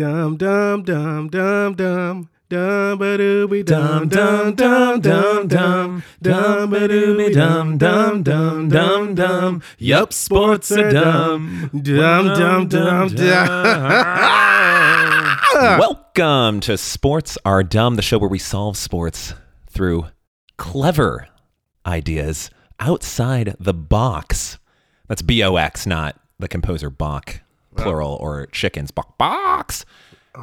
Dum dum dum dum dum. Dum ba dooby dum dum dum dum dum dum ba dooby dum dum dum dum dum. Yup, sports are dumb. Dum dum dum dum. Welcome to Sports Are Dumb, the show where we solve sports through clever ideas outside the box. That's B O X, not the composer Bach, plural, or chickens, Bach, box.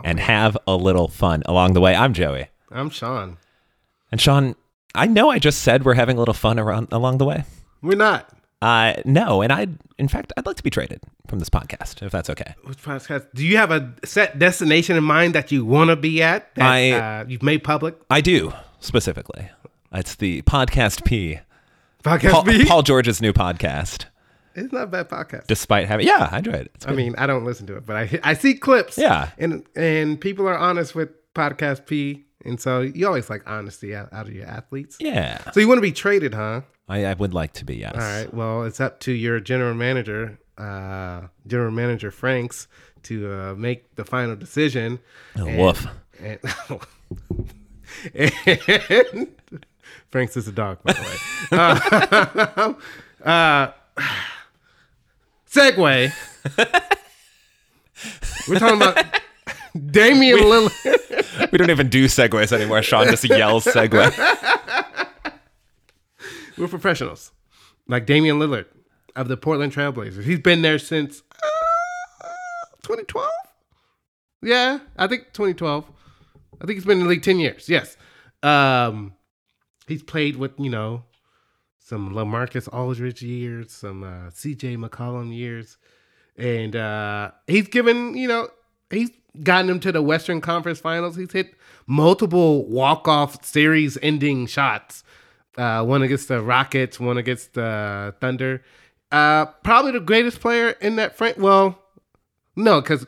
and have a little fun along the way. I'm Joey. I'm Sean. And Sean, I know I just said we're having a little fun around along the way. We're not. Uh, no, and I, in fact, I'd like to be traded from this podcast if that's okay. Which podcast? Do you have a set destination in mind that you want to be at? That I- uh, you've made public. I do specifically. It's the podcast P. Podcast Paul, B. Paul George's new podcast. It's not a bad podcast. Despite having, yeah, I enjoyed it. It's I mean, I don't listen to it, but I I see clips. Yeah. and and people are honest with podcast P, and so you always like honesty out, out of your athletes. yeah, So you want to be traded, huh? I, I would like to be. Yes. All right. Well, it's up to your general manager, uh, general manager Franks, to uh, make the final decision. Oh, And- woof. And, and- Franks is a dog, by the way. Uh, segue. We're talking about Damian Lillard. We don't even do segues anymore. Sean just yells segue. We're professionals, like Damian Lillard of the Portland Trailblazers. He's been there since uh, 2012. Yeah, I think 2012. I think he's been in the league 10 years. Yes. Um, he's played with you know some Lamarcus Aldridge years, some uh, C.J. McCollum years, and uh, he's given you know he's gotten them to the Western Conference Finals. He's hit multiple walk-off series-ending shots. Uh, one against the Rockets, one against the Thunder. Uh, probably the greatest player in that front. Well, no, because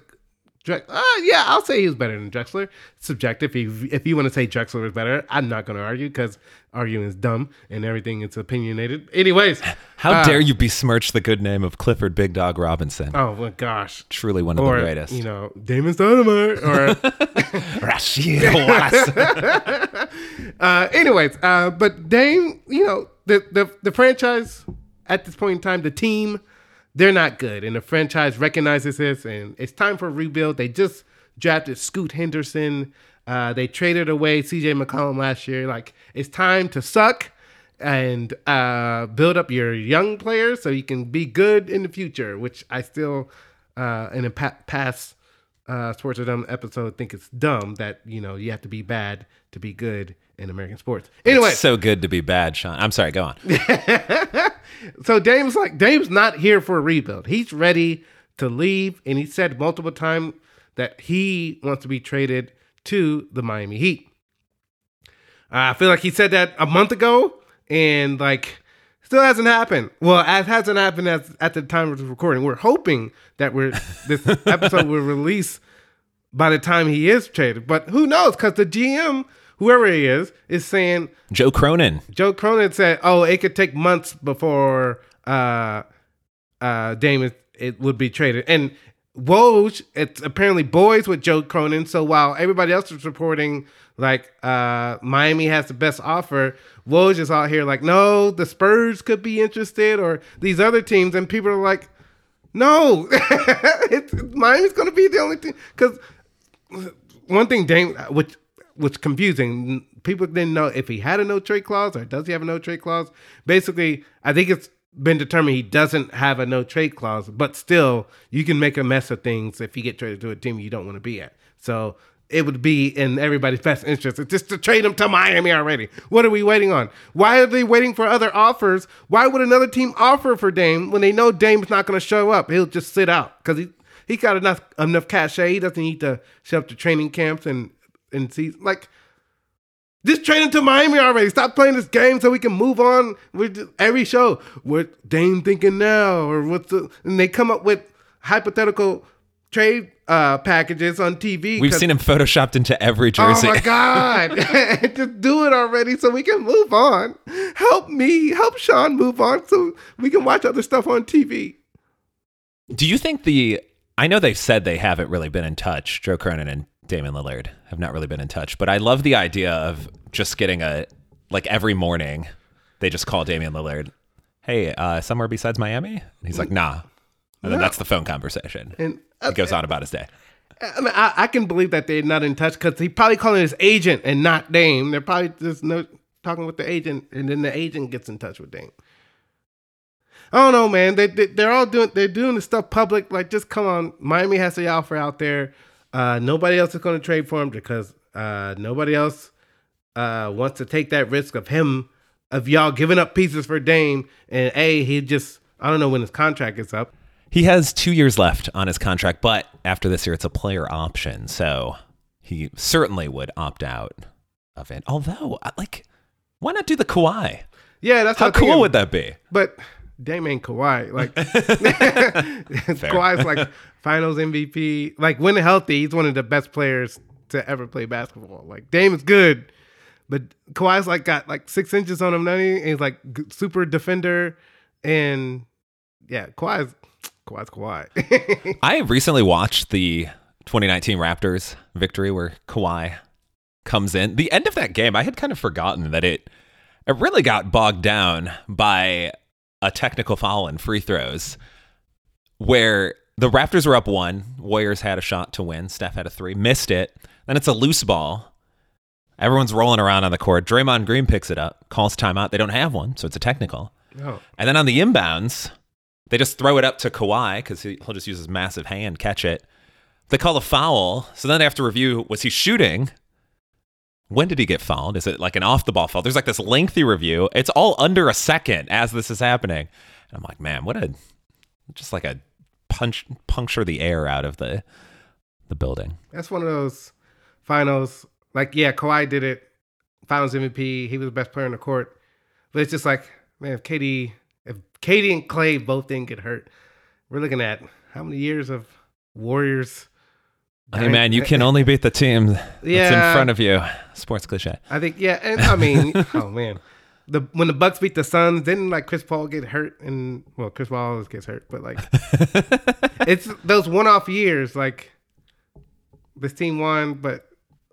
Drex- uh, yeah, I'll say he was better than Drexler. Subjective. If if you want to say Drexler was better, I'm not going to argue because arguing is dumb and everything is opinionated. Anyways, How uh, dare you besmirch the good name of Clifford Big Dog Robinson? Oh my gosh. Truly one of Or the greatest. you know, Damon Dynamite. Or Rasheed Wallace. uh, anyways, uh, but Dame, you know, the, the the franchise at this point in time, the team, they're not good, and the franchise recognizes this, and it's time for a rebuild. They just drafted Scoot Henderson. Uh, they traded away C.J. McCollum last year. Like it's time to suck and uh, build up your young players so you can be good in the future. Which I still, uh, in a pa- past uh, Sports Are Dumb episode, think it's dumb that you know you have to be bad to be good in American sports. Anyway, It's so good to be bad, Sean. I'm sorry. Go on. so Dame's like Dame's not here for a rebuild. He's ready to leave, and he said multiple times that he wants to be traded to the Miami Heat. I feel like he said that a month ago, and like still hasn't happened. Well, it hasn't happened as, at the time of the recording. We're hoping that we're this episode will release by the time he is traded, but who knows? Because the GM, whoever he is, is saying Joe Cronin. Joe Cronin said, "Oh, it could take months before uh, uh, Damon it would be traded." And Woj, it's apparently boys with Joe Cronin. So while everybody else is reporting like uh, Miami has the best offer, Woj is out here like, "No, the Spurs could be interested, or these other teams." And people are like, "No, it's, Miami's going to be the only team." Because one thing, Dame, which was confusing. People didn't know if he had a no trade clause or does he have a no trade clause. Basically, I think it's been determined he doesn't have a no trade clause, but still, you can make a mess of things if you get traded to a team you don't want to be at. So it would be in everybody's best interest just to trade him to Miami already. What are we waiting on? Why are they waiting for other offers? Why would another team offer for Dame when they know Dame's not going to show up? He'll just sit out because he he got enough enough cachet. He doesn't need to show up to training camps and and see like just trade him to Miami already. Stop playing this game so we can move on with every show. What Dame thinking now, or what's the? And they come up with hypothetical trade uh, packages on TV. We've seen him photoshopped into every jersey. Oh my god! Just do it already so we can move on. Help me, help Sean move on so we can watch other stuff on TV. Do you think the I know they've said they haven't really been in touch. Joe Cronin and Damian Lillard have not really been in touch, but I love the idea of just getting a like every morning they just call Damian Lillard, "Hey, uh, somewhere besides Miami?" And he's like, "Nah." And then that's the phone conversation. And he goes on about his day. I, mean, I, I can believe that they're not in touch because he probably calling his agent and not Dame. They're probably just no talking with the agent, and then the agent gets in touch with Dame. I don't know, man. They, they they're all doing they're doing the stuff public. Like, just come on. Miami has the offer out there. Uh, nobody else is going to trade for him because uh, nobody else uh, wants to take that risk of him of y'all giving up pieces for Dame. And a he just I don't know when his contract is up. He has two years left on his contract, but after this year, it's a player option, so he certainly would opt out of it. Although, like, why not do the Kawhi? Yeah, that's How what I'm thinking. cool would that be? But Dame ain't Kawhi. Like Kawhi's like Finals MVP. Like when healthy, he's one of the best players to ever play basketball. Like Dame is good, but Kawhi's like got like six inches on him. And he's like super defender, and yeah, Kawhi's Kawhi's Kawhi. I recently watched the 2019 Raptors victory where Kawhi comes in. The end of that game, I had kind of forgotten that it it really got bogged down by a technical foul and free throws where the Raptors were up one, Warriors had a shot to win, Steph had a three, missed it. Then it's a loose ball. Everyone's rolling around on the court. Draymond Green picks it up, calls timeout. They don't have one, so it's a technical. oh, And then on the inbounds, they just throw it up to Kawhi because he'll just use his massive hand, catch it. They call a foul. So then they have to review was he shooting? When did he get fouled? Is it like an off the ball foul? There's like this lengthy review. It's all under a second as this is happening. And I'm like, man, what a just like a punch puncture the air out of the the building. that's one of those finals. Like yeah, Kawhi did it. Finals MVP. He was the best player on the court. But it's just like man, if KD if KD and Clay both didn't get hurt, we're looking at how many years of Warriors. Hey man, you can only beat the team that's Yeah. in front of you. Sports cliche. I think yeah, and I mean, oh man, the when the Bucks beat the Suns, didn't like Chris Paul get hurt? And well, Chris Paul always gets hurt, but like it's those one-off years. Like this team won, but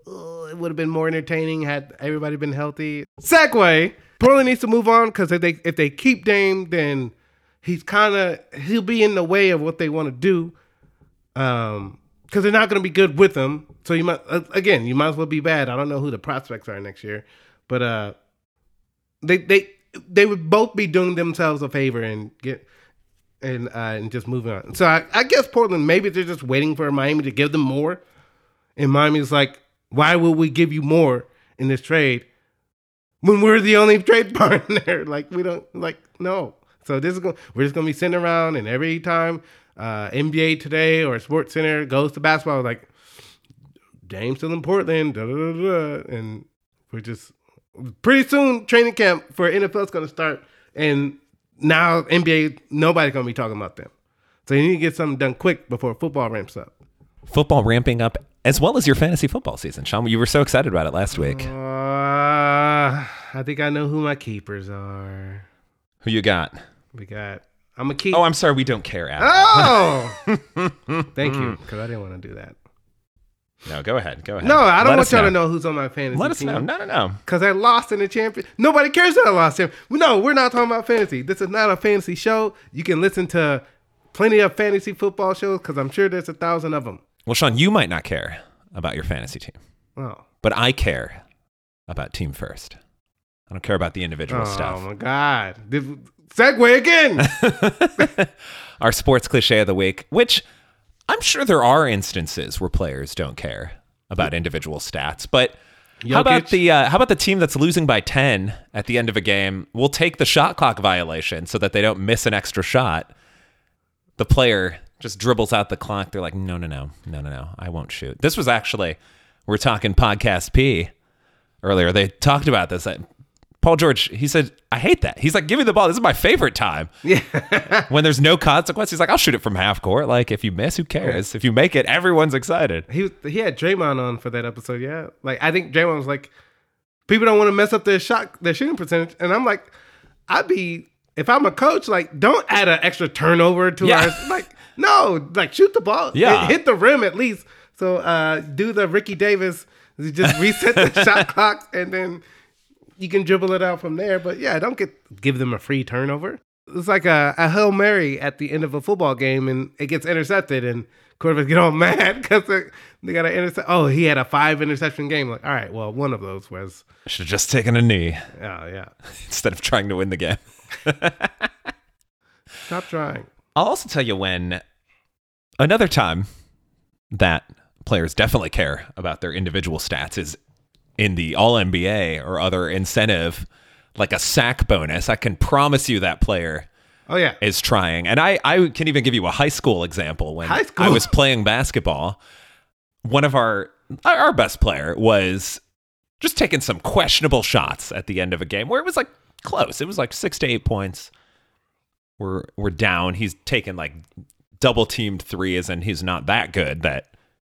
uh, it would have been more entertaining had everybody been healthy. Segue. Portland needs to move on because if they if they keep Dame, then he's kind of he'll be in the way of what they want to do. Um, because they're not going to be good with him. So you might again, you might as well be bad. I don't know who the prospects are next year, but uh, they they they would both be doing themselves a favor and get and uh, and just moving on. So I, I guess Portland maybe they're just waiting for Miami to give them more, and Miami's like, why would we give you more in this trade when we're the only trade partner? like we don't like no. So this is going we're just gonna be sitting around and every time uh, NBA Today or Sports Center goes to basketball, like Dame's still in Portland, da, da, da, da, and we're just pretty soon training camp for NFL is going to start, and now NBA nobody's going to be talking about them. So you need to get something done quick before football ramps up. Football ramping up as well as your fantasy football season. Sean, you were so excited about it last week. Uh, I think I know who my keepers are. Who you got? We got. I'm a keep. Oh, I'm sorry, we don't care. Adam. Oh, thank you, because I didn't want to do that. No, go ahead. Go ahead. No, I don't Let want us y'all to know who's on my fantasy Let us team. know. No, no, no. Because I lost in the champion. Nobody cares that I lost him. No, we're not talking about fantasy. This is not a fantasy show. You can listen to plenty of fantasy football shows because I'm sure there's a thousand of them. Well, Sean, you might not care about your fantasy team, Oh, but I care about team first. I don't care about the individual stuff. oh stuff. my God. This- Segue again. Our sports cliche of the week, which I'm sure there are instances where players don't care about individual stats, but how about the uh, how about the team that's losing by 10 at the end of a game will take the shot clock violation so that they don't miss an extra shot. The player just dribbles out the clock. They're like, no, no, no, no, no, no, I won't shoot. This was actually we're talking podcast P earlier. They talked about this. Paul George, he said, I hate that. He's like, give me the ball. This is my favorite time yeah. when there's no consequence, he's like, I'll shoot it from half court. Like, if you miss, who cares? If you make it, everyone's excited. he, was, he had Draymond on for that episode. Yeah. Like, I think Draymond was like, people don't want to mess up their shot, their shooting percentage. And I'm like, I'd be, if I'm a coach, like, don't add an extra turnover to Yeah. our, like, No, like shoot the ball. Yeah. Hit, hit the rim at least. So uh, do the Ricky Davis. Just reset the shot clock and then you can dribble it out from there. But yeah, don't get give them a free turnover. It's like a, a hail mary at the end of a football game, and it gets intercepted, and quarterbacks get all mad because they, they got an intercept. Oh, he had a five interception game. Like, all right, well, one of those was, Should have just taken a knee oh yeah, instead of trying to win the game. stop trying. I'll also tell you when another time that players definitely care about their individual stats is in the All NBA or other incentive, like a sack bonus. I can promise you that player Oh yeah, is trying. And I, I can even give you a high school example when High school? I was playing basketball. One of our our best player was just taking some questionable shots at the end of a game where it was like close. It was like six to eight points. We're we're down. He's taken like double teamed threes and he's not that good that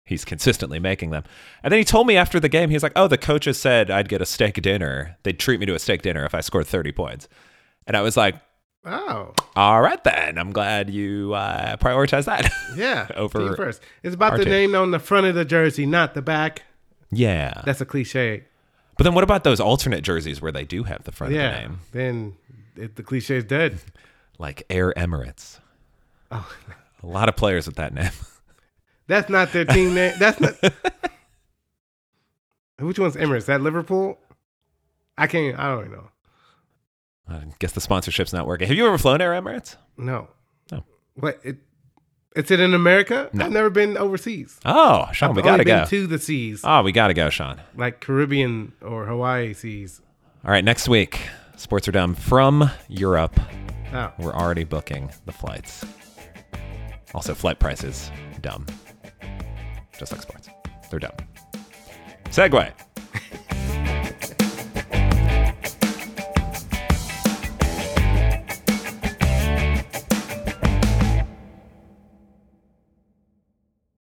he's consistently making them. And then he told me after the game, he's like, Oh, the coaches said I'd get a steak dinner. They'd treat me to a steak dinner if I scored 30 points. And I was like, oh all right, then. I'm glad you uh, prioritize that. yeah. Over team first. It's about the name on the front of the jersey, not the back. yeah. That's a cliche. But then what about those alternate jerseys where they do have the front of the Yeah. name? Then it, the cliche is dead. Like Air Emirates. Oh, A lot of players with that name. that's not their team name. That's not. Which one's Emirates? That Liverpool? I can't. I don't even know. I guess the sponsorship's not working. Have you ever flown Air Emirates? No. No. What? It, it's it in America? No. I've never been overseas. Oh, Sean, I've we gotta been go. to the seas, oh, we gotta go, Sean. like Caribbean or Hawaii seas. All right, next week, sports are dumb from Europe. Oh. We're already booking the flights. Also, flight prices dumb, just like sports. They're dumb. Segue.